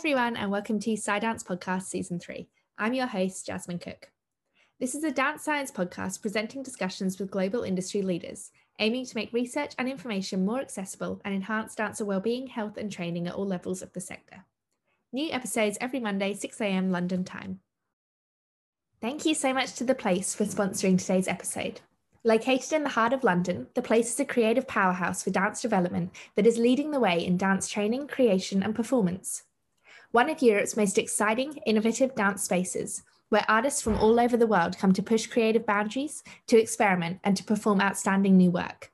Everyone, and welcome to Dance Podcast Season 3. I'm your host, Jasmine Cook. This is a dance science podcast presenting discussions with global industry leaders, aiming to make research and information more accessible and enhance dancer wellbeing, health, and training at all levels of the sector. New episodes every Monday, 6am London time. Thank you so much to The Place for sponsoring today's episode. Located in the heart of London, The Place is a creative powerhouse for dance development that is leading the way in dance training, creation, and performance one of Europe's most exciting, innovative dance spaces, where artists from all over the world come to push creative boundaries, to experiment, and to perform outstanding new work.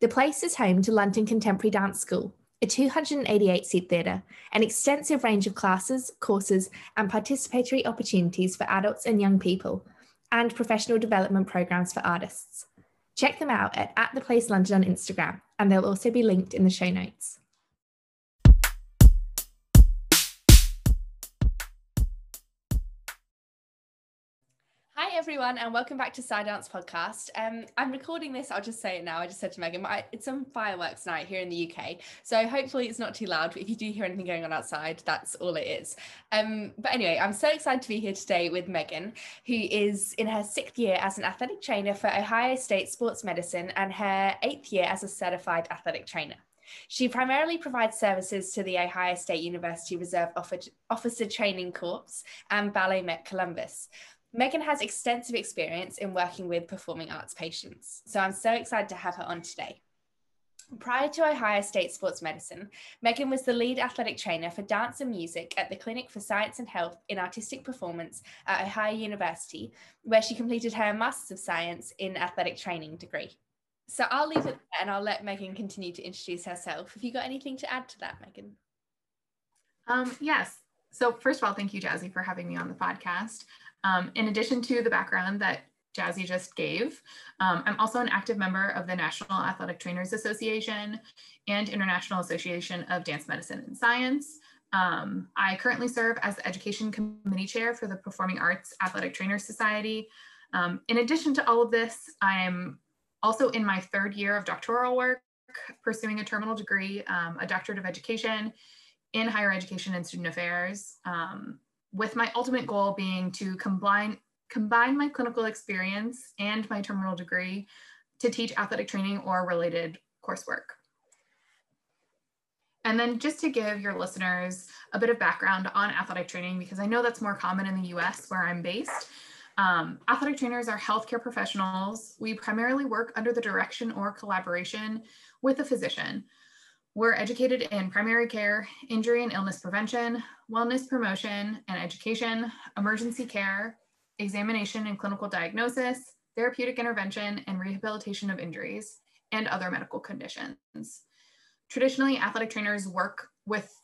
The place is home to London Contemporary Dance School, a 288 seat theatre, an extensive range of classes, courses, and participatory opportunities for adults and young people, and professional development programs for artists. Check them out at, at The Place London on Instagram, and they'll also be linked in the show notes. Everyone, and welcome back to Side Dance Podcast. Um, I'm recording this. I'll just say it now. I just said to Megan, it's some fireworks night here in the UK, so hopefully it's not too loud. But if you do hear anything going on outside, that's all it is. Um, but anyway, I'm so excited to be here today with Megan, who is in her sixth year as an athletic trainer for Ohio State Sports Medicine and her eighth year as a certified athletic trainer. She primarily provides services to the Ohio State University Reserve Officer Training Corps and Ballet Met Columbus. Megan has extensive experience in working with performing arts patients, so I'm so excited to have her on today. Prior to Ohio State Sports Medicine, Megan was the lead athletic trainer for dance and music at the Clinic for Science and Health in Artistic Performance at Ohio University, where she completed her Master's of Science in Athletic Training degree. So I'll leave it there and I'll let Megan continue to introduce herself. Have you got anything to add to that, Megan? Um, yes. So first of all, thank you, Jazzy, for having me on the podcast. Um, in addition to the background that Jazzy just gave, um, I'm also an active member of the National Athletic Trainers Association and International Association of Dance Medicine and Science. Um, I currently serve as the Education Committee Chair for the Performing Arts Athletic Trainers Society. Um, in addition to all of this, I'm also in my third year of doctoral work, pursuing a terminal degree, um, a doctorate of education in higher education and student affairs. Um, with my ultimate goal being to combine, combine my clinical experience and my terminal degree to teach athletic training or related coursework. And then just to give your listeners a bit of background on athletic training, because I know that's more common in the US where I'm based. Um, athletic trainers are healthcare professionals. We primarily work under the direction or collaboration with a physician. We're educated in primary care, injury and illness prevention, wellness promotion and education, emergency care, examination and clinical diagnosis, therapeutic intervention and rehabilitation of injuries, and other medical conditions. Traditionally, athletic trainers work with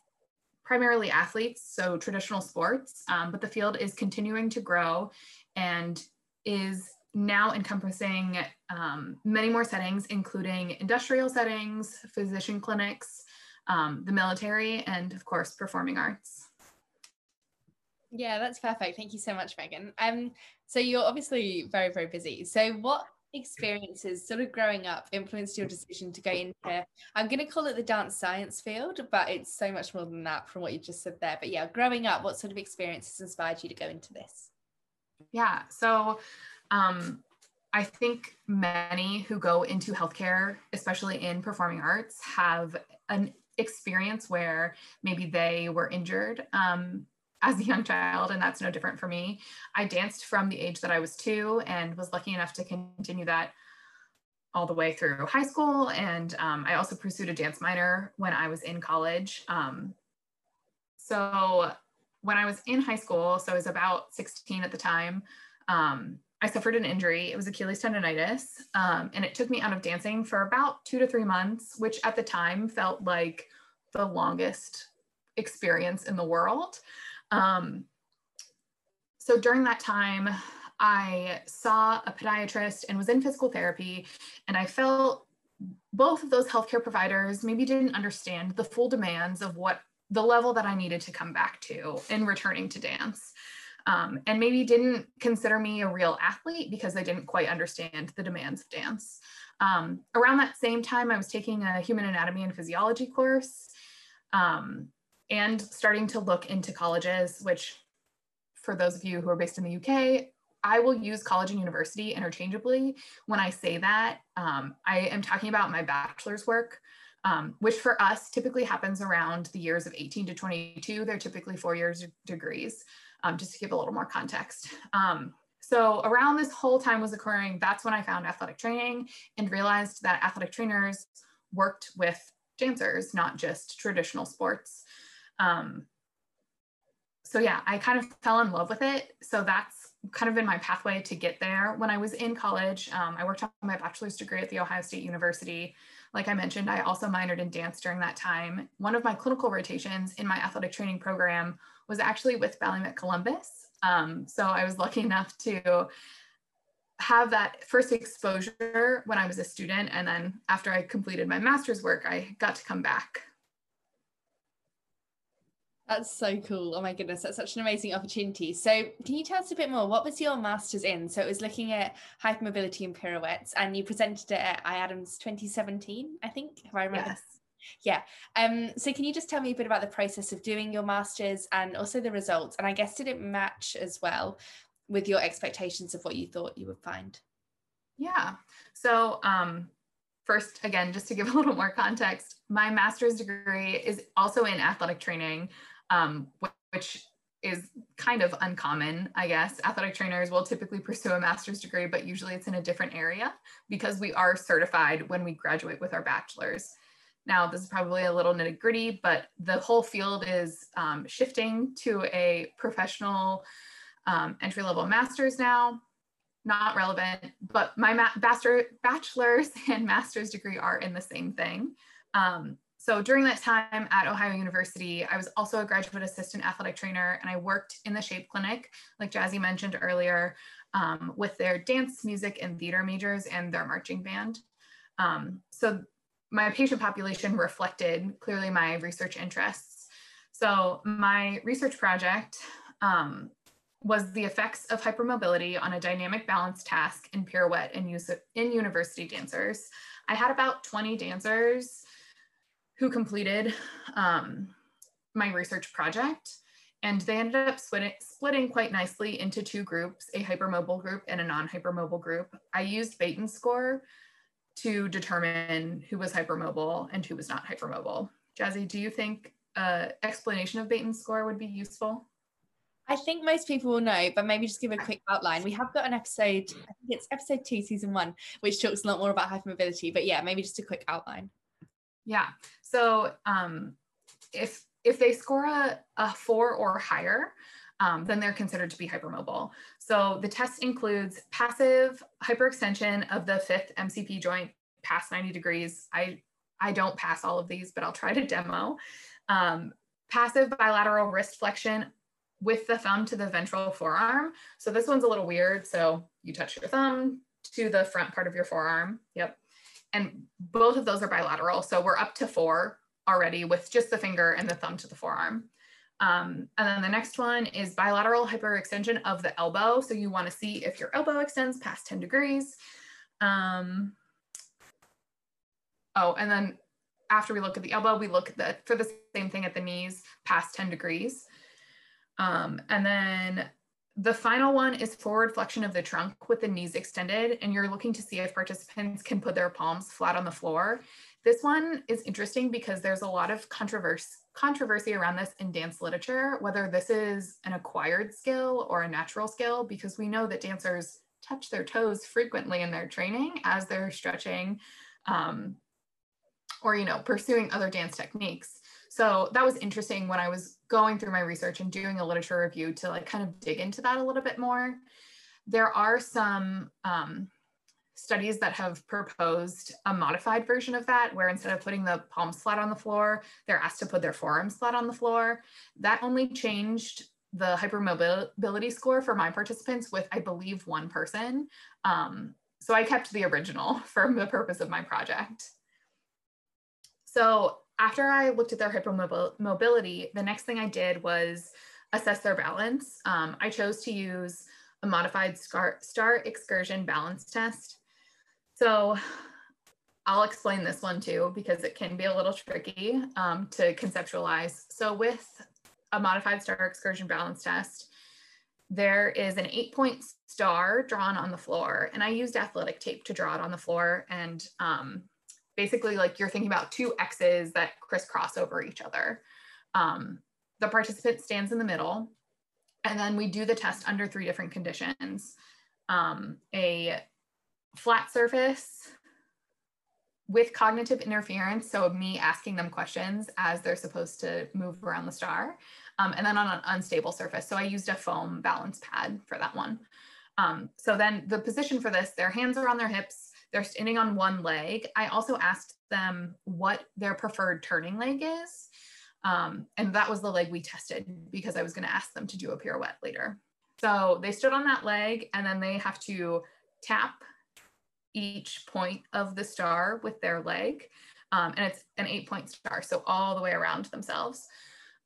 primarily athletes, so traditional sports, um, but the field is continuing to grow and is now encompassing um, many more settings, including industrial settings, physician clinics, um, the military, and of course, performing arts. Yeah, that's perfect. Thank you so much, Megan. Um, so you're obviously very, very busy. So what experiences sort of growing up influenced your decision to go into i'm going to call it the dance science field but it's so much more than that from what you just said there but yeah growing up what sort of experiences inspired you to go into this yeah so um, I think many who go into healthcare, especially in performing arts, have an experience where maybe they were injured um, as a young child, and that's no different for me. I danced from the age that I was two and was lucky enough to continue that all the way through high school. And um, I also pursued a dance minor when I was in college. Um, so when I was in high school, so I was about 16 at the time, um, I suffered an injury. It was Achilles tendonitis. Um, and it took me out of dancing for about two to three months, which at the time felt like the longest experience in the world. Um, so during that time, I saw a podiatrist and was in physical therapy. And I felt both of those healthcare providers maybe didn't understand the full demands of what the level that I needed to come back to in returning to dance um, and maybe didn't consider me a real athlete because they didn't quite understand the demands of dance. Um, around that same time, I was taking a human anatomy and physiology course. Um, and starting to look into colleges, which for those of you who are based in the UK, I will use college and university interchangeably. When I say that, um, I am talking about my bachelor's work, um, which for us typically happens around the years of 18 to 22. They're typically four years degrees, um, just to give a little more context. Um, so around this whole time was occurring, that's when I found athletic training and realized that athletic trainers worked with dancers, not just traditional sports. Um, so yeah, I kind of fell in love with it. So that's kind of been my pathway to get there. When I was in college, um, I worked on my bachelor's degree at the Ohio State University. Like I mentioned, I also minored in dance during that time. One of my clinical rotations in my athletic training program was actually with Ballet Met Columbus. Um, so I was lucky enough to have that first exposure when I was a student. And then after I completed my master's work, I got to come back. That's so cool. Oh my goodness, that's such an amazing opportunity. So, can you tell us a bit more? What was your master's in? So, it was looking at hypermobility and pirouettes, and you presented it at IADMS 2017, I think, if I remember. Yes. Yeah. Um, so, can you just tell me a bit about the process of doing your master's and also the results? And I guess, did it match as well with your expectations of what you thought you would find? Yeah. So, um, first, again, just to give a little more context, my master's degree is also in athletic training, um, which is kind of uncommon, I guess. Athletic trainers will typically pursue a master's degree, but usually it's in a different area because we are certified when we graduate with our bachelor's. Now, this is probably a little nitty gritty, but the whole field is um, shifting to a professional um, entry level master's now. Not relevant, but my ma- bachelor, bachelor's and master's degree are in the same thing. Um, so during that time at Ohio University, I was also a graduate assistant athletic trainer and I worked in the Shape Clinic, like Jazzy mentioned earlier, um, with their dance, music, and theater majors and their marching band. Um, so my patient population reflected clearly my research interests. So my research project um, was the effects of hypermobility on a dynamic balance task in pirouette in, in university dancers. I had about 20 dancers who completed um, my research project. And they ended up splitting, quite nicely into two groups, a hypermobile group and a non-hypermobile group. I used Beighton score to determine who was hypermobile and who was not hypermobile. Jazzy, do you think uh, explanation of Beighton score would be useful? I think most people will know, but maybe just give a quick outline. We have got an episode, I think it's episode two, season one, which talks a lot more about hypermobility. But yeah, maybe just a quick outline. Yeah. So um, if if they score a, a four or higher, um, then they're considered to be hypermobile. So the test includes passive hyperextension of the fifth MCP joint past 90 degrees. I, I don't pass all of these, but I'll try to demo. Um, passive bilateral wrist flexion with the thumb to the ventral forearm. So this one's a little weird. So you touch your thumb to the front part of your forearm. Yep and both of those are bilateral. So we're up to four already with just the finger and the thumb to the forearm. Um, and then the next one is bilateral hyperextension of the elbow. So you want to see if your elbow extends past 10 degrees. Um, oh, and then after we look at the elbow, we look at the, for the same thing at the knees past 10 degrees. Um, and then the final one is forward flexion of the trunk with the knees extended, and you're looking to see if participants can put their palms flat on the floor. This one is interesting because there's a lot of controversy controversy around this in dance literature, whether this is an acquired skill or a natural skill, because we know that dancers touch their toes frequently in their training as they're stretching um, or, you know, pursuing other dance techniques. So that was interesting when I was going through my research and doing a literature review to like kind of dig into that a little bit more. There are some um, studies that have proposed a modified version of that, where instead of putting the palms flat on the floor, they're asked to put their forearms flat on the floor. That only changed the hypermobility score for my participants with, I believe, one person. Um, so I kept the original for the purpose of my project. So after I looked at their hypermobility, the next thing I did was assess their balance. Um, I chose to use a modified STAR, STAR excursion balance test. So I'll explain this one too because it can be a little tricky um, to conceptualize. So with a modified star excursion balance test, there is an eight point star drawn on the floor and I used athletic tape to draw it on the floor and um, basically like you're thinking about two X's that crisscross over each other. Um, the participant stands in the middle and then we do the test under three different conditions. Um, a flat surface with cognitive interference, so me asking them questions as they're supposed to move around the star, um, and then on an unstable surface. So I used a foam balance pad for that one. Um, so then the position for this, their hands are on their hips, they're standing on one leg. I also asked them what their preferred turning leg is. Um, and that was the leg we tested because I was going to ask them to do a pirouette later. So they stood on that leg and then they have to tap each point of the star with their leg. Um, and it's an eight point star, so all the way around themselves.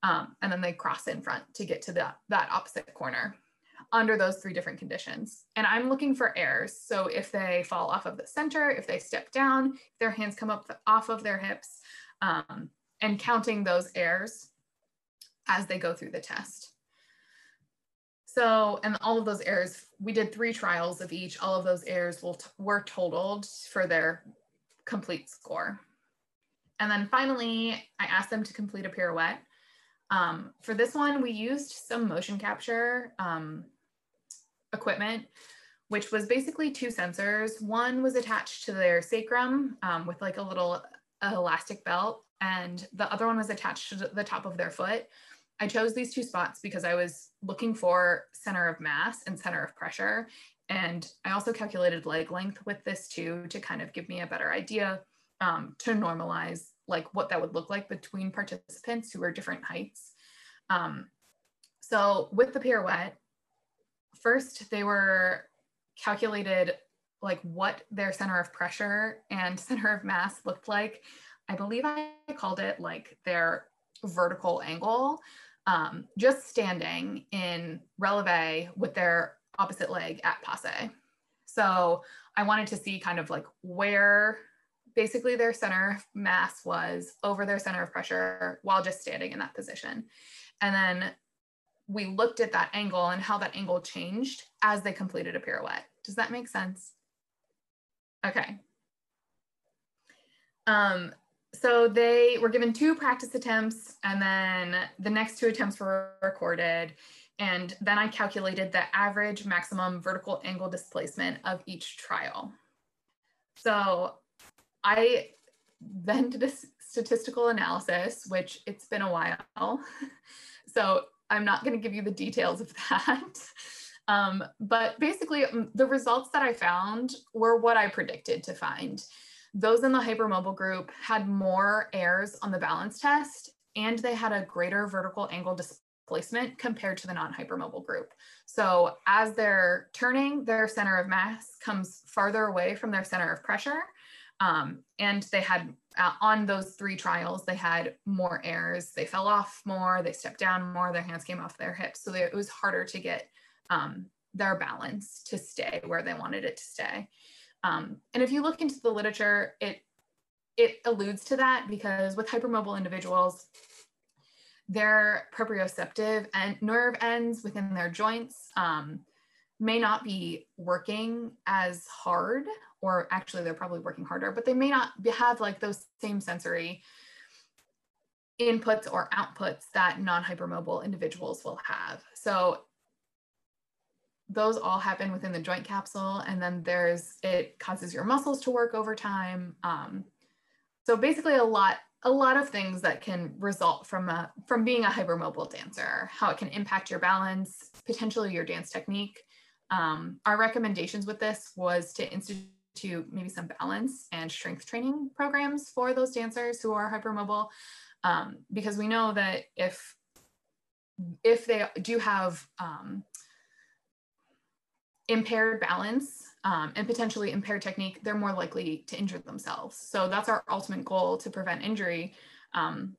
Um, and then they cross in front to get to that, that opposite corner under those three different conditions. And I'm looking for errors. So if they fall off of the center, if they step down, if their hands come up off of their hips, um, and counting those errors as they go through the test. So, and all of those errors, we did three trials of each. All of those errors will were totaled for their complete score. And then finally, I asked them to complete a pirouette. Um, for this one, we used some motion capture um, equipment, which was basically two sensors. One was attached to their sacrum um, with like a little elastic belt, and the other one was attached to the top of their foot. I chose these two spots because I was looking for center of mass and center of pressure. And I also calculated leg length with this too to kind of give me a better idea um, to normalize like what that would look like between participants who are different heights. Um, so with the pirouette, first they were calculated like what their center of pressure and center of mass looked like. I believe I called it like their vertical angle um, just standing in releve with their opposite leg at passe. So I wanted to see kind of like where basically their center mass was over their center of pressure while just standing in that position. And then we looked at that angle and how that angle changed as they completed a pirouette. Does that make sense? Okay. Um, so they were given two practice attempts and then the next two attempts were recorded and then I calculated the average maximum vertical angle displacement of each trial. So I then did a statistical analysis, which it's been a while. so I'm not going to give you the details of that. Um, but basically, the results that I found were what I predicted to find those in the hypermobile group had more errors on the balance test and they had a greater vertical angle displacement compared to the non-hypermobile group. So as they're turning, their center of mass comes farther away from their center of pressure. Um, and they had uh, on those three trials, they had more errors. They fell off more, they stepped down more, their hands came off their hips. So they, it was harder to get um, their balance to stay where they wanted it to stay. Um, and if you look into the literature, it it alludes to that because with hypermobile individuals, their proprioceptive and nerve ends within their joints um, may not be working as hard, or actually they're probably working harder, but they may not have like those same sensory inputs or outputs that non-hypermobile individuals will have. So those all happen within the joint capsule and then there's it causes your muscles to work over time um, so basically a lot a lot of things that can result from a from being a hypermobile dancer how it can impact your balance potentially your dance technique. Um, our recommendations with this was to institute maybe some balance and strength training programs for those dancers who are hypermobile um, because we know that if if they do have um, impaired balance um, and potentially impaired technique, they're more likely to injure themselves. So that's our ultimate goal to prevent injury. Um,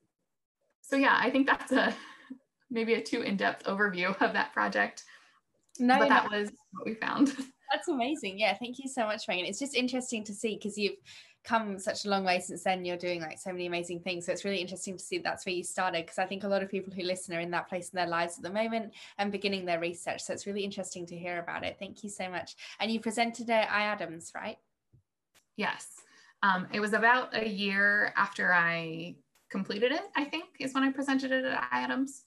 so yeah, I think that's a maybe a too in-depth overview of that project. No, but that was what we found. That's amazing. Yeah, thank you so much, Megan. It's just interesting to see because you've come such a long way since then. You're doing like so many amazing things. So it's really interesting to see that's where you started because I think a lot of people who listen are in that place in their lives at the moment and beginning their research. So it's really interesting to hear about it. Thank you so much. And you presented at IADMS, right? Yes. Um, it was about a year after I completed it, I think, is when I presented it at IADMS.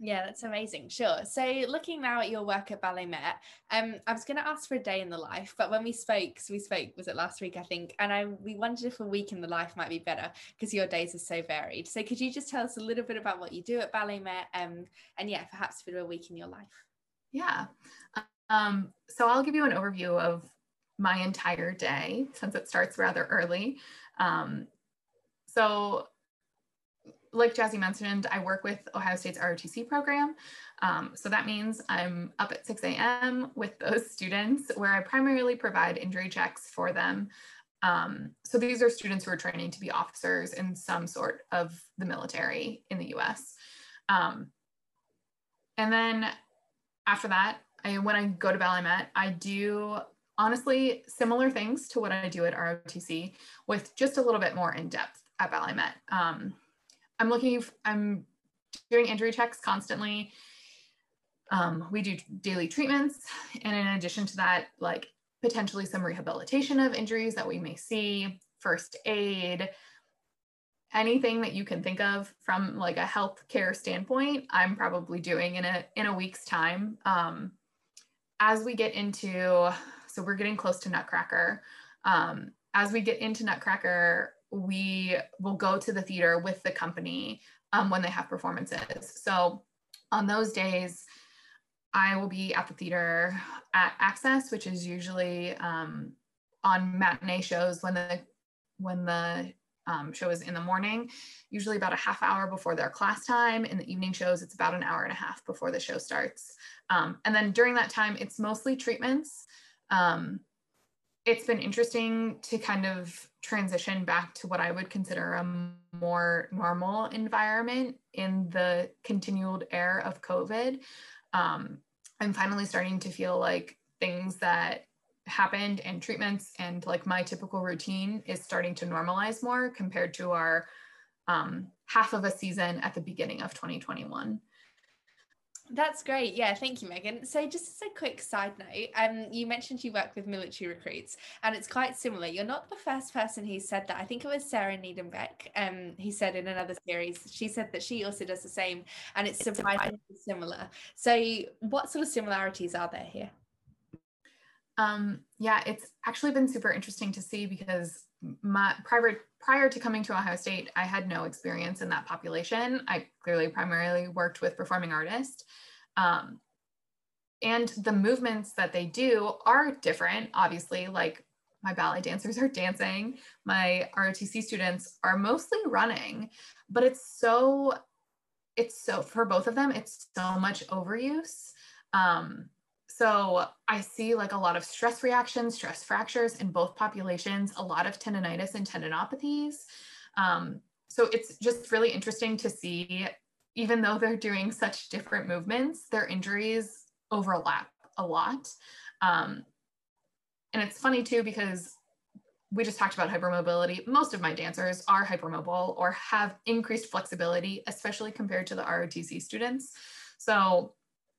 Yeah, that's amazing. Sure. So, looking now at your work at Ballet Met, um, I was going to ask for a day in the life, but when we spoke, so we spoke was it last week, I think, and I we wondered if a week in the life might be better because your days are so varied. So, could you just tell us a little bit about what you do at Ballet Met, um, and yeah, perhaps for a week in your life? Yeah. Um, so I'll give you an overview of my entire day since it starts rather early. Um, so like Jazzy mentioned, I work with Ohio State's ROTC program. Um, so that means I'm up at 6 a.m. with those students where I primarily provide injury checks for them. Um, so these are students who are training to be officers in some sort of the military in the US. Um, and then after that, I, when I go to Ballet Met, I do honestly similar things to what I do at ROTC with just a little bit more in depth at Ballet Met. Um, I'm looking, I'm doing injury checks constantly. Um, we do daily treatments. And in addition to that, like potentially some rehabilitation of injuries that we may see, first aid, anything that you can think of from like a healthcare standpoint, I'm probably doing in a in a week's time. Um, as we get into, so we're getting close to Nutcracker. Um, as we get into Nutcracker, we will go to the theater with the company um, when they have performances. So on those days, I will be at the theater at Access, which is usually um, on matinee shows when the when the um, show is in the morning, usually about a half hour before their class time. In the evening shows, it's about an hour and a half before the show starts. Um, and then during that time, it's mostly treatments. Um, it's been interesting to kind of transition back to what I would consider a more normal environment in the continued era of COVID. Um, I'm finally starting to feel like things that happened and treatments and like my typical routine is starting to normalize more compared to our um, half of a season at the beginning of 2021. That's great. Yeah, thank you, Megan. So, just as a quick side note, um, you mentioned you work with military recruits, and it's quite similar. You're not the first person who said that. I think it was Sarah Niedenbeck, um, who said in another series, she said that she also does the same, and it's surprisingly similar. So, what sort of similarities are there here? Um, yeah, it's actually been super interesting to see because my prior prior to coming to Ohio State, I had no experience in that population. I clearly primarily worked with performing artists. Um, and the movements that they do are different, obviously, like my ballet dancers are dancing, my ROTC students are mostly running, but it's so, it's so, for both of them, it's so much overuse. Um, so I see like a lot of stress reactions, stress fractures in both populations, a lot of tendonitis and tendinopathies. Um, so it's just really interesting to see, even though they're doing such different movements, their injuries overlap a lot. Um, and it's funny too, because we just talked about hypermobility. Most of my dancers are hypermobile or have increased flexibility, especially compared to the ROTC students. So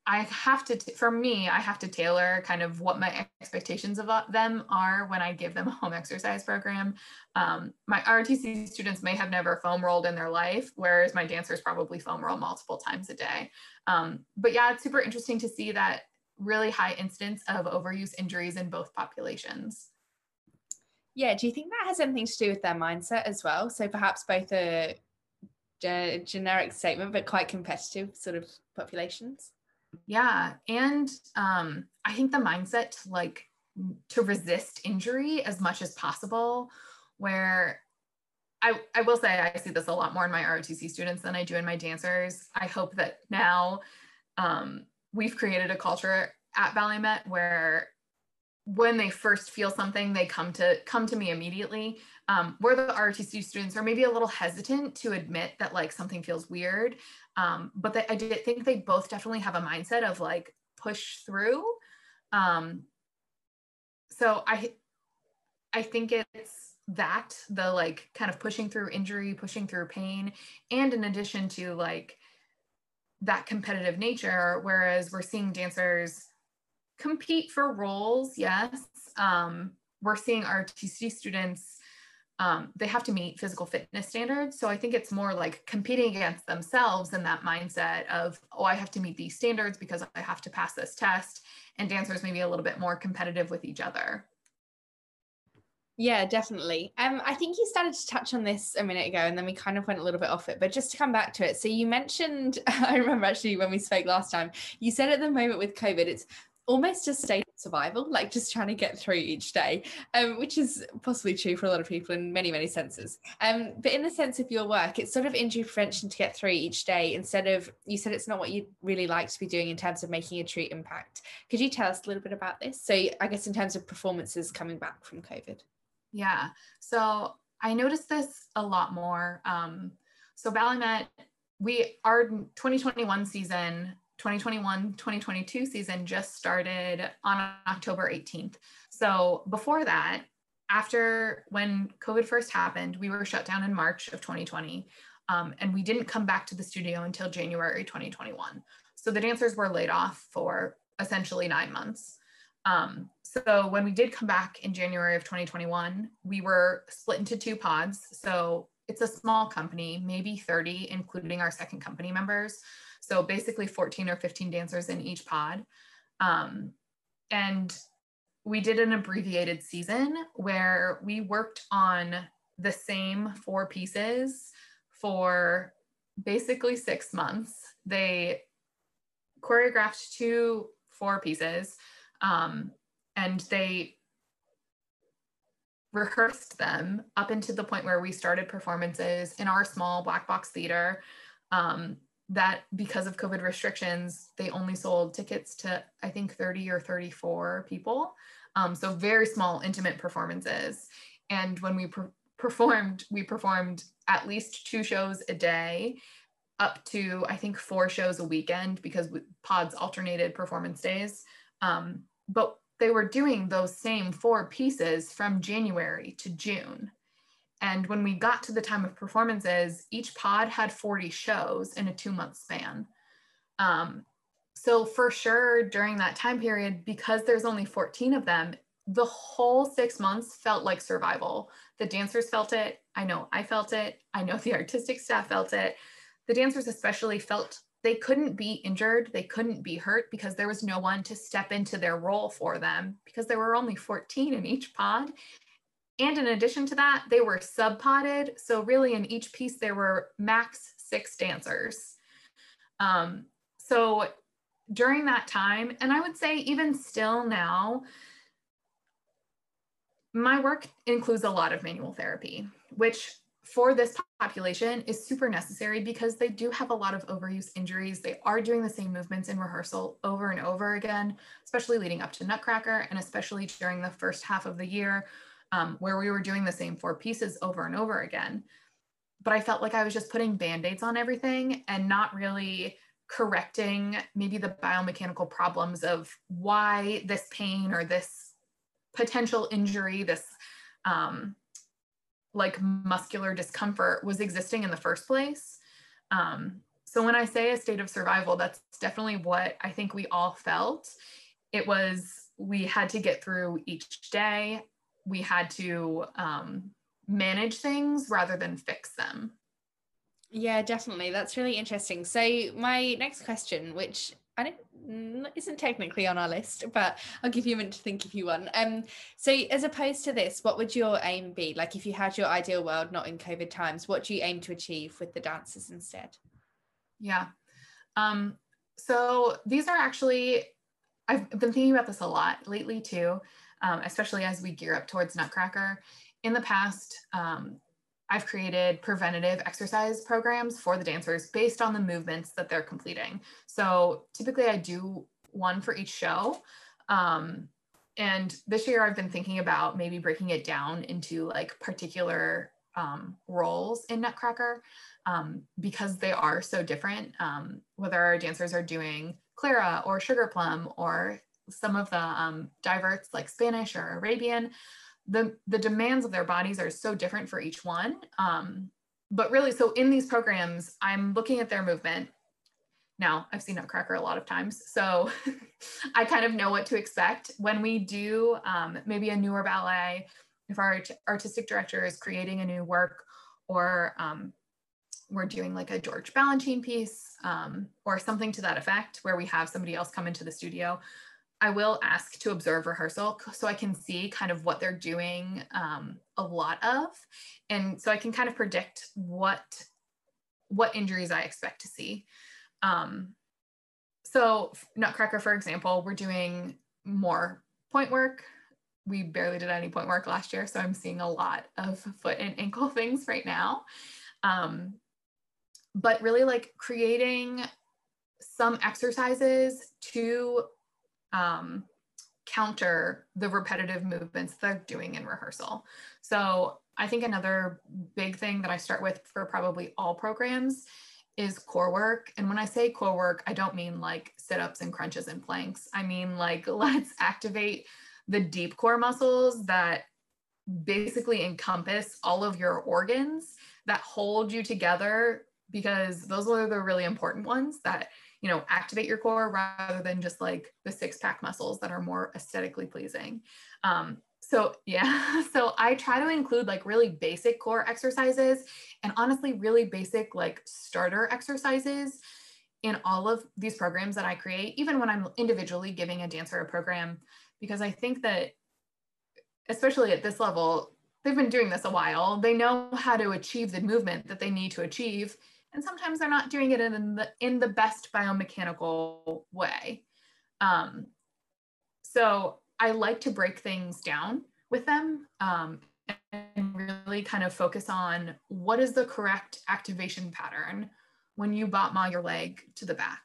I have to, for me, I have to tailor kind of what my expectations of them are when I give them a home exercise program. Um, my ROTC students may have never foam rolled in their life, whereas my dancers probably foam roll multiple times a day. Um, but yeah, it's super interesting to see that really high incidence of overuse injuries in both populations. Yeah, do you think that has anything to do with their mindset as well? So perhaps both a generic statement, but quite competitive sort of populations? Yeah. And um, I think the mindset to like to resist injury as much as possible, where I, I will say I see this a lot more in my ROTC students than I do in my dancers. I hope that now um, we've created a culture at Ballet Met where when they first feel something, they come to come to me immediately. Um, where the ROTC students are maybe a little hesitant to admit that like something feels weird, um, but I did think they both definitely have a mindset of like push through. Um, so I, I think it's that the like kind of pushing through injury pushing through pain and in addition to like that competitive nature whereas we're seeing dancers compete for roles yes um, we're seeing ROTC students um, they have to meet physical fitness standards so i think it's more like competing against themselves and that mindset of oh i have to meet these standards because i have to pass this test and dancers maybe a little bit more competitive with each other yeah, definitely. Um, I think you started to touch on this a minute ago, and then we kind of went a little bit off it. But just to come back to it, so you mentioned, I remember actually when we spoke last time, you said at the moment with COVID, it's almost just state survival, like just trying to get through each day, um, which is possibly true for a lot of people in many, many senses. Um, but in the sense of your work, it's sort of injury prevention to get through each day instead of, you said it's not what you'd really like to be doing in terms of making a true impact. Could you tell us a little bit about this? So, I guess in terms of performances coming back from COVID. Yeah. So I noticed this a lot more. Um, so Ballet Met, we our 2021 season, 2021 2022 season just started on October 18th. So before that, after when COVID first happened, we were shut down in March of 2020. Um, and we didn't come back to the studio until January 2021. So the dancers were laid off for essentially nine months. Um, so when we did come back in January of 2021, we were split into two pods. So it's a small company, maybe 30, including our second company members. So basically 14 or 15 dancers in each pod. Um, and we did an abbreviated season where we worked on the same four pieces for basically six months. They choreographed two four pieces. Um, and they rehearsed them up into the point where we started performances in our small black box theater um, that because of covid restrictions they only sold tickets to i think 30 or 34 people. Um, so very small intimate performances. And when we per- performed we performed at least two shows a day up to i think four shows a weekend because pods alternated performance days. Um, but they were doing those same four pieces from January to June. And when we got to the time of performances, each pod had 40 shows in a two month span. Um, so, for sure, during that time period, because there's only 14 of them, the whole six months felt like survival. The dancers felt it. I know I felt it. I know the artistic staff felt it. The dancers, especially, felt they couldn't be injured, they couldn't be hurt because there was no one to step into their role for them because there were only 14 in each pod. And in addition to that, they were sub-podded. So really in each piece, there were max six dancers. Um, so during that time, and I would say even still now, my work includes a lot of manual therapy, which for this population is super necessary because they do have a lot of overuse injuries. They are doing the same movements in rehearsal over and over again, especially leading up to Nutcracker and especially during the first half of the year um, where we were doing the same four pieces over and over again. But I felt like I was just putting band-aids on everything and not really correcting maybe the biomechanical problems of why this pain or this potential injury, this um, like muscular discomfort was existing in the first place. Um, so when I say a state of survival, that's definitely what I think we all felt. It was we had to get through each day. We had to um, manage things rather than fix them. Yeah, definitely. That's really interesting. So my next question, which I don't isn't technically on our list, but I'll give you a minute to think if you want. Um, so as opposed to this, what would your aim be? Like if you had your ideal world, not in COVID times, what do you aim to achieve with the dancers instead? Yeah. Um, so these are actually I've been thinking about this a lot lately too, um, especially as we gear up towards Nutcracker. In the past, um, I've created preventative exercise programs for the dancers based on the movements that they're completing. So typically I do one for each show. Um, and this year I've been thinking about maybe breaking it down into like particular um, roles in Nutcracker um, because they are so different. Um, whether our dancers are doing Clara or Sugar Plum or some of the um, diverts like Spanish or Arabian, the the demands of their bodies are so different for each one. Um, but really so in these programs i'm looking at their movement. Now i've seen nutcracker a lot of times so i kind of know what to expect. When we do um, maybe a newer ballet if our artistic director is creating a new work or um, we're doing like a george balanchine piece um, or something to that effect where we have somebody else come into the studio I will ask to observe rehearsal so I can see kind of what they're doing um, a lot of. And so I can kind of predict what, what injuries I expect to see. Um, so Nutcracker, for example, we're doing more pointe work. We barely did any pointe work last year, so I'm seeing a lot of foot and ankle things right now. Um, but really like creating some exercises to um, counter the repetitive movements they're doing in rehearsal. So I think another big thing that I start with for probably all programs is core work. And when I say core work, I don't mean like sit ups and crunches and planks. I mean like let's activate the deep core muscles that basically encompass all of your organs that hold you together because those are the really important ones that you know, activate your core rather than just like the six pack muscles that are more aesthetically pleasing. Um, so yeah, so I try to include like really basic core exercises and honestly really basic like starter exercises in all of these programs that I create, even when I'm individually giving a dancer a program, because I think that especially at this level, they've been doing this a while. They know how to achieve the movement that they need to achieve and sometimes they're not doing it in the in the best biomechanical way. Um, so I like to break things down with them um, and really kind of focus on what is the correct activation pattern when you battement your leg to the back.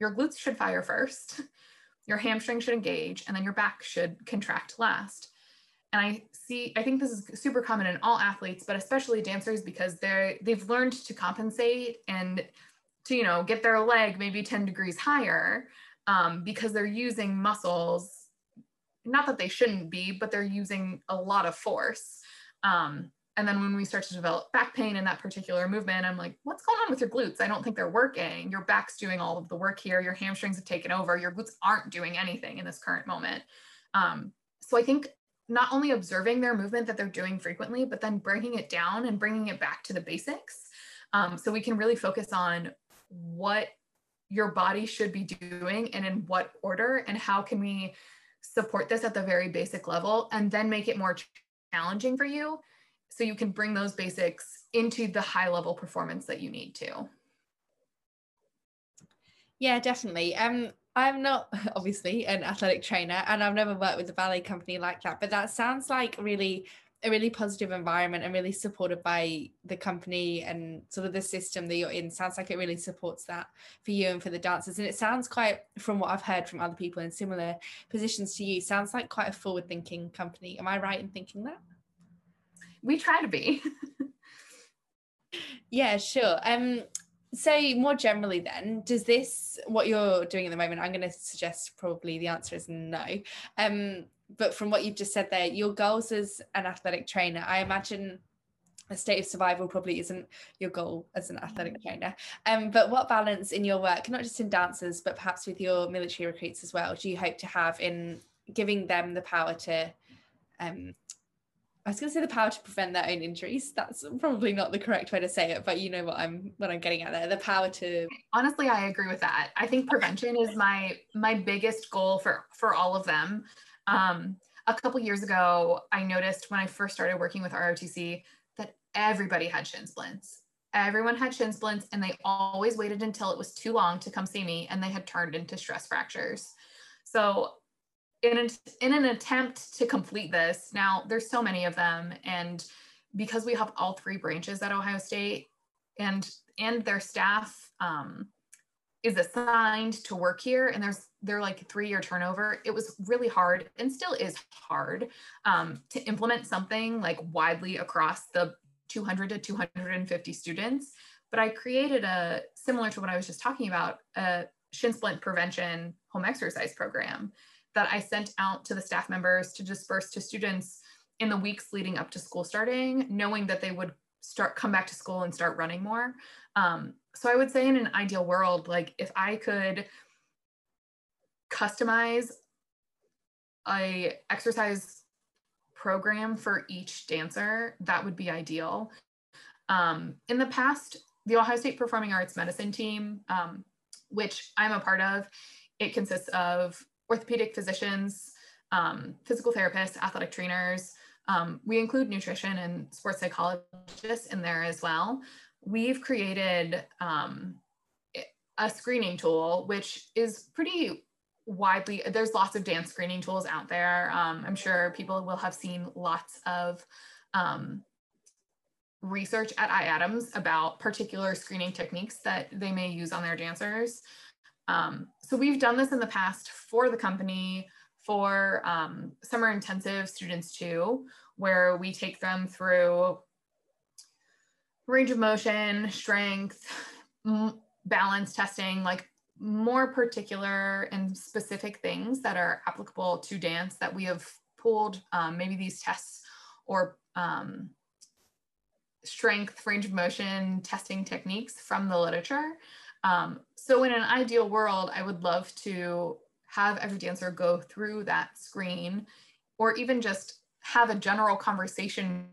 Your glutes should fire first, your hamstring should engage, and then your back should contract last. And I see, I think this is super common in all athletes, but especially dancers because they're they've learned to compensate and to you know get their leg maybe 10 degrees higher um, because they're using muscles. Not that they shouldn't be, but they're using a lot of force. Um, and then when we start to develop back pain in that particular movement, I'm like, what's going on with your glutes? I don't think they're working. Your back's doing all of the work here. Your hamstrings have taken over. Your glutes aren't doing anything in this current moment. Um, so I think not only observing their movement that they're doing frequently, but then breaking it down and bringing it back to the basics. Um, so we can really focus on what your body should be doing and in what order, and how can we support this at the very basic level and then make it more challenging for you so you can bring those basics into the high level performance that you need to. Yeah, definitely. Um, I'm not obviously an athletic trainer and I've never worked with a ballet company like that, but that sounds like really a really positive environment and really supported by the company and sort of the system that you're in. Sounds like it really supports that for you and for the dancers. And it sounds quite, from what I've heard from other people in similar positions to you, sounds like quite a forward thinking company. Am I right in thinking that? We try to be. yeah, sure. Um, so more generally then does this what you're doing at the moment i'm going to suggest probably the answer is no. Um, but from what you've just said there your goals as an athletic trainer i imagine a state of survival probably isn't your goal as an athletic trainer. Um, but what balance in your work not just in dancers but perhaps with your military recruits as well do you hope to have in giving them the power to um, I was going to say the power to prevent their own injuries. That's probably not the correct way to say it, but you know what I'm what I'm getting at there. The power to Honestly, I agree with that. I think prevention is my my biggest goal for for all of them. Um, a couple years ago, I noticed when I first started working with ROTC that everybody had shin splints. Everyone had shin splints, and they always waited until it was too long to come see me, and they had turned into stress fractures. So in an, in an attempt to complete this, now there's so many of them, and because we have all three branches at Ohio State, and and their staff um, is assigned to work here, and there's they're like three year turnover. It was really hard, and still is hard, um, to implement something like widely across the 200 to 250 students. But I created a similar to what I was just talking about, a shin splint prevention home exercise program that I sent out to the staff members to disperse to students in the weeks leading up to school starting, knowing that they would start come back to school and start running more. Um, so I would say in an ideal world, like if I could customize a exercise program for each dancer, that would be ideal. Um, in the past, the Ohio State Performing Arts Medicine team, um, which I'm a part of, it consists of orthopedic physicians, um, physical therapists, athletic trainers. Um, we include nutrition and sports psychologists in there as well. We've created um, a screening tool, which is pretty widely, there's lots of dance screening tools out there. Um, I'm sure people will have seen lots of um, research at IADMS about particular screening techniques that they may use on their dancers. Um, so we've done this in the past for the company for um, summer intensive students too, where we take them through range of motion, strength, balance testing, like more particular and specific things that are applicable to dance that we have pulled um, maybe these tests or um, strength range of motion testing techniques from the literature. Um, so in an ideal world, I would love to have every dancer go through that screen or even just have a general conversation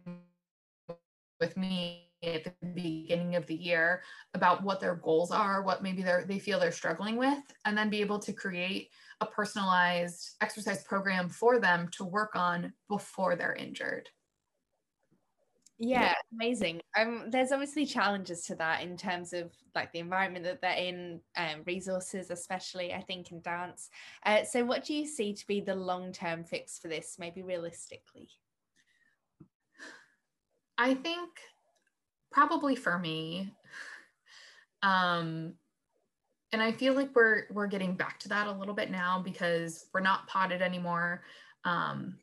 with me at the beginning of the year about what their goals are, what maybe they they feel they're struggling with, and then be able to create a personalized exercise program for them to work on before they're injured. Yeah, amazing. Um, there's obviously challenges to that in terms of like the environment that they're in, um, resources, especially I think in dance. Uh, so, what do you see to be the long term fix for this, maybe realistically? I think probably for me, um, and I feel like we're we're getting back to that a little bit now because we're not potted anymore. Um,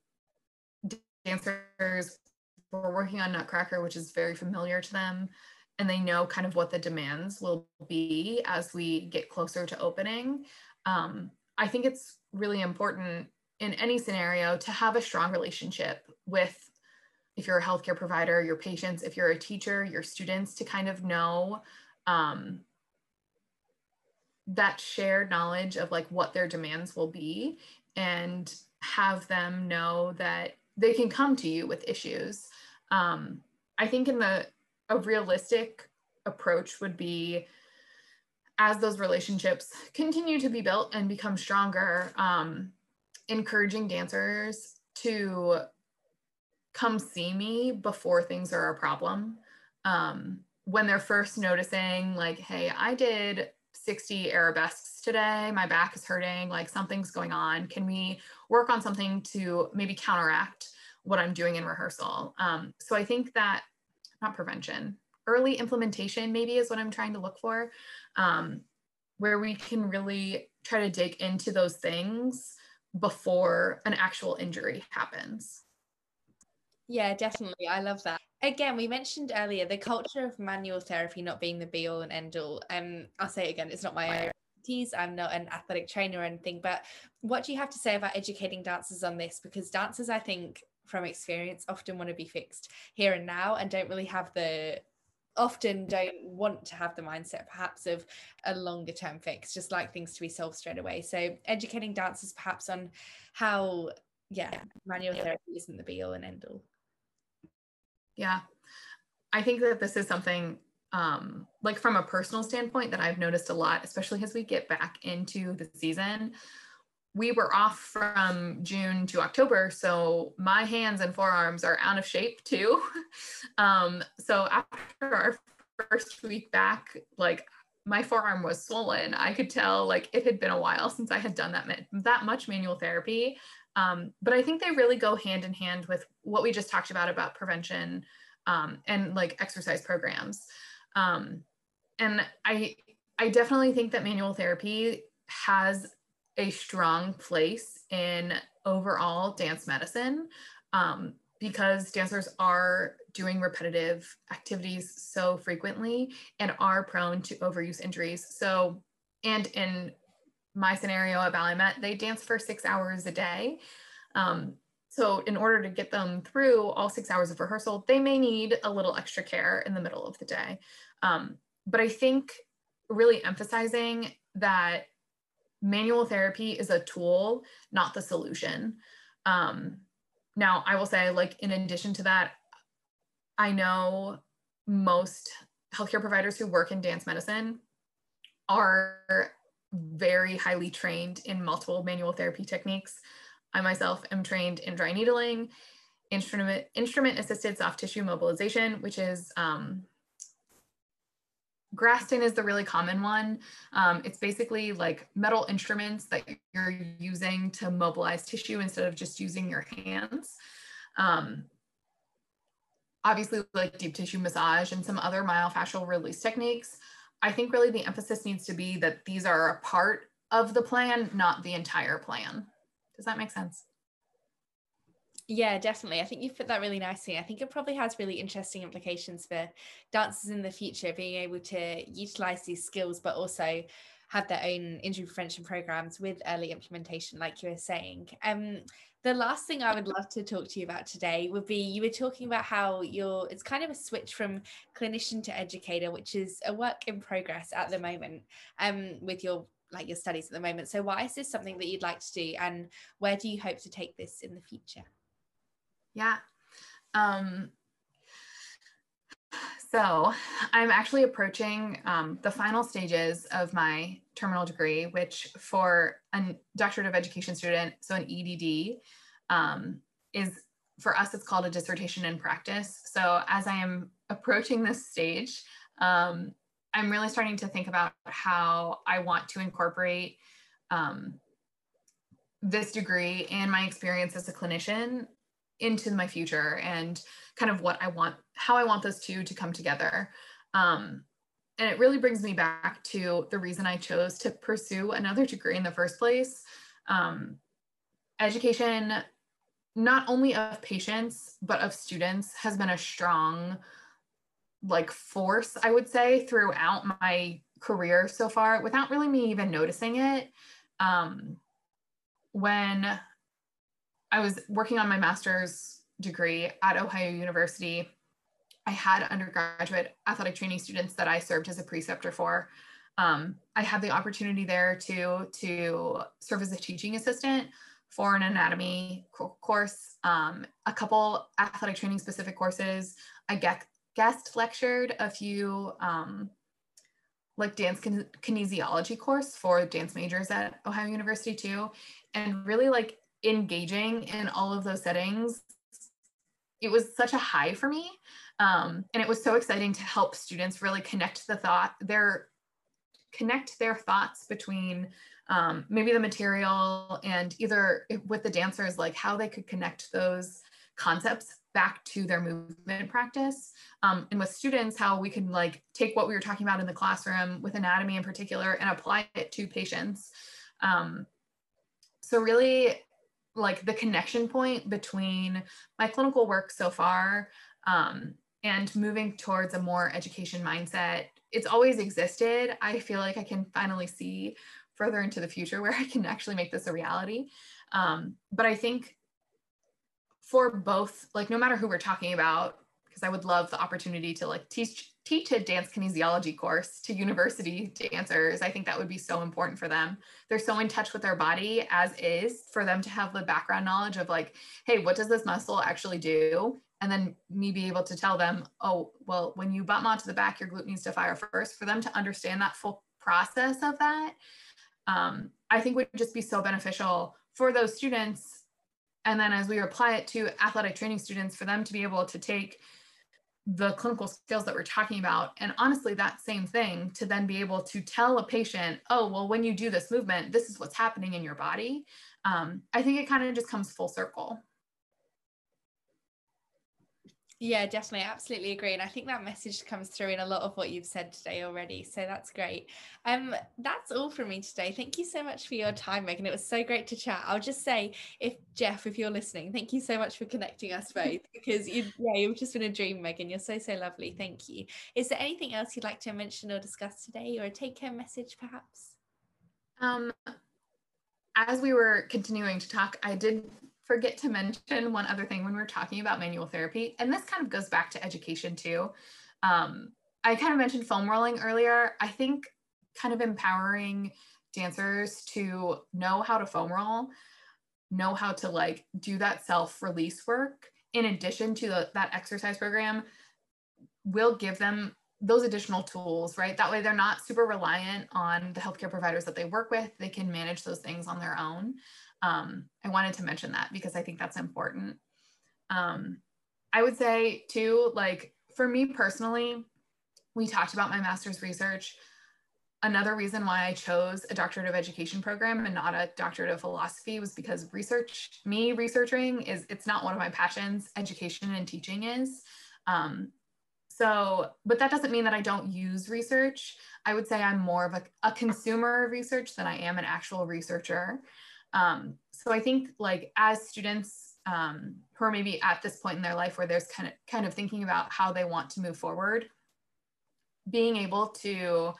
dancers we're working on Nutcracker, which is very familiar to them. And they know kind of what the demands will be as we get closer to opening. Um, I think it's really important in any scenario to have a strong relationship with, if you're a healthcare provider, your patients, if you're a teacher, your students, to kind of know um, that shared knowledge of like what their demands will be and have them know that they can come to you with issues um, I think in the a realistic approach would be as those relationships continue to be built and become stronger, um, encouraging dancers to come see me before things are a problem. Um, when they're first noticing, like, hey, I did 60 arabesques today, my back is hurting, like something's going on. Can we work on something to maybe counteract what I'm doing in rehearsal. Um, so I think that, not prevention, early implementation maybe is what I'm trying to look for, um, where we can really try to dig into those things before an actual injury happens. Yeah, definitely. I love that. Again, we mentioned earlier the culture of manual therapy not being the be all and end all. Um, I'll say it again, it's not my I'm not an athletic trainer or anything, but what do you have to say about educating dancers on this? Because dancers, I think, from experience often want to be fixed here and now and don't really have the often don't want to have the mindset perhaps of a longer term fix just like things to be solved straight away. So educating dancers perhaps on how yeah manual therapy isn't the be all and end all. Yeah. I think that this is something um like from a personal standpoint that i've noticed a lot especially as we get back into the season we were off from June to October, so my hands and forearms are out of shape too. um, so after our first week back, like my forearm was swollen. I could tell like it had been a while since I had done that that much manual therapy. Um, but I think they really go hand in hand with what we just talked about about prevention um, and like exercise programs. Um, and I I definitely think that manual therapy has a strong place in overall dance medicine um, because dancers are doing repetitive activities so frequently and are prone to overuse injuries. So, and in my scenario at Ballet Met, they dance for six hours a day. Um, so in order to get them through all six hours of rehearsal, they may need a little extra care in the middle of the day. Um, but I think really emphasizing that manual therapy is a tool, not the solution. Um, now, I will say, like, in addition to that, I know most healthcare providers who work in dance medicine are very highly trained in multiple manual therapy techniques. I myself am trained in dry needling, instrument instrument assisted soft tissue mobilization, which is um, Graston is the really common one. Um, it's basically like metal instruments that you're using to mobilize tissue instead of just using your hands. Um, obviously, like deep tissue massage and some other myofascial release techniques. I think really the emphasis needs to be that these are a part of the plan, not the entire plan. Does that make sense? Yeah, definitely. I think you've put that really nicely. I think it probably has really interesting implications for dancers in the future, being able to utilize these skills, but also have their own injury prevention programs with early implementation, like you were saying. Um, the last thing I would love to talk to you about today would be you were talking about how you're it's kind of a switch from clinician to educator, which is a work in progress at the moment um, with your like your studies at the moment. So why is this something that you'd like to do and where do you hope to take this in the future? Yeah. Um, so I'm actually approaching um, the final stages of my terminal degree, which for a doctorate of education student, so an EDD, um, is for us, it's called a dissertation in practice. So as I am approaching this stage, um, I'm really starting to think about how I want to incorporate um, this degree and my experience as a clinician into my future and kind of what I want, how I want those two to come together. Um, and it really brings me back to the reason I chose to pursue another degree in the first place. Um, education, not only of patients, but of students, has been a strong like force, I would say, throughout my career so far without really me even noticing it. Um, when I was working on my master's degree at Ohio University. I had undergraduate athletic training students that I served as a preceptor for. Um, I had the opportunity there to, to serve as a teaching assistant for an anatomy course, um, a couple athletic training specific courses. I get, guest lectured a few um, like dance kinesiology course for dance majors at Ohio University too. And really like engaging in all of those settings it was such a high for me um, and it was so exciting to help students really connect the thought their connect their thoughts between um, maybe the material and either with the dancers like how they could connect those concepts back to their movement practice um, and with students how we can like take what we were talking about in the classroom with anatomy in particular and apply it to patients. Um, so really like the connection point between my clinical work so far um, and moving towards a more education mindset it's always existed. I feel like i can finally see further into the future where i can actually make this a reality. Um, but i think for both like no matter who we're talking about because i would love the opportunity to like teach teach a dance kinesiology course to university dancers. I think that would be so important for them. They're so in touch with their body as is for them to have the background knowledge of like, hey, what does this muscle actually do? And then me be able to tell them, oh, well, when you butt bump onto the back, your glute needs to fire first. For them to understand that full process of that, um, I think would just be so beneficial for those students. And then as we apply it to athletic training students, for them to be able to take the clinical skills that we're talking about. And honestly, that same thing to then be able to tell a patient, oh, well, when you do this movement, this is what's happening in your body. Um, I think it kind of just comes full circle. Yeah, definitely. Absolutely agree. And I think that message comes through in a lot of what you've said today already. So that's great. Um, that's all from me today. Thank you so much for your time, Megan. It was so great to chat. I'll just say, if Jeff, if you're listening, thank you so much for connecting us both because you yeah, you've just been a dream, Megan. You're so, so lovely. Thank you. Is there anything else you'd like to mention or discuss today or a take care message perhaps? Um as we were continuing to talk, I did forget to mention one other thing when we're talking about manual therapy, and this kind of goes back to education too. Um, I kind of mentioned foam rolling earlier. I think kind of empowering dancers to know how to foam roll, know how to like do that self release work in addition to the, that exercise program will give them those additional tools, right? That way they're not super reliant on the healthcare providers that they work with. They can manage those things on their own. Um, I wanted to mention that because I think that's important. Um, I would say too, like for me personally, we talked about my master's research. Another reason why I chose a doctorate of education program and not a doctorate of philosophy was because research, me researching is, it's not one of my passions. Education and teaching is. Um, so, but that doesn't mean that I don't use research. I would say I'm more of a, a consumer of research than I am an actual researcher. Um, so I think like as students um, who are maybe at this point in their life where there's kind of kind of thinking about how they want to move forward, being able to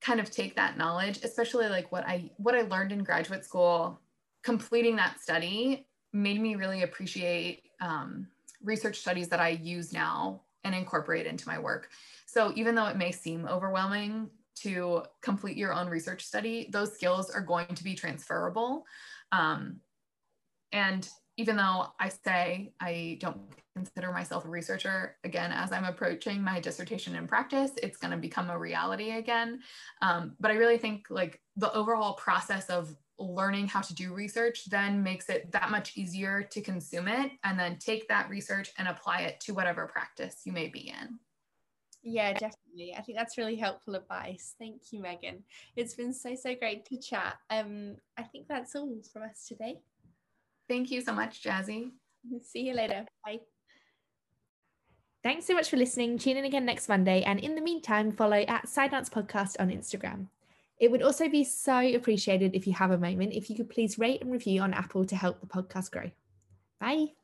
kind of take that knowledge, especially like what I what I learned in graduate school, completing that study made me really appreciate um, research studies that I use now and incorporate into my work. So even though it may seem overwhelming to complete your own research study, those skills are going to be transferable. Um, and even though I say I don't consider myself a researcher, again, as I'm approaching my dissertation in practice, it's going to become a reality again. Um, but I really think like the overall process of learning how to do research then makes it that much easier to consume it and then take that research and apply it to whatever practice you may be in. Yeah, definitely. I think that's really helpful advice. Thank you, Megan. It's been so, so great to chat. Um, I think that's all from us today. Thank you so much, Jazzy. See you later. Bye. Thanks so much for listening. Tune in again next Monday. And in the meantime, follow at Scidance Podcast on Instagram. It would also be so appreciated if you have a moment if you could please rate and review on Apple to help the podcast grow. Bye.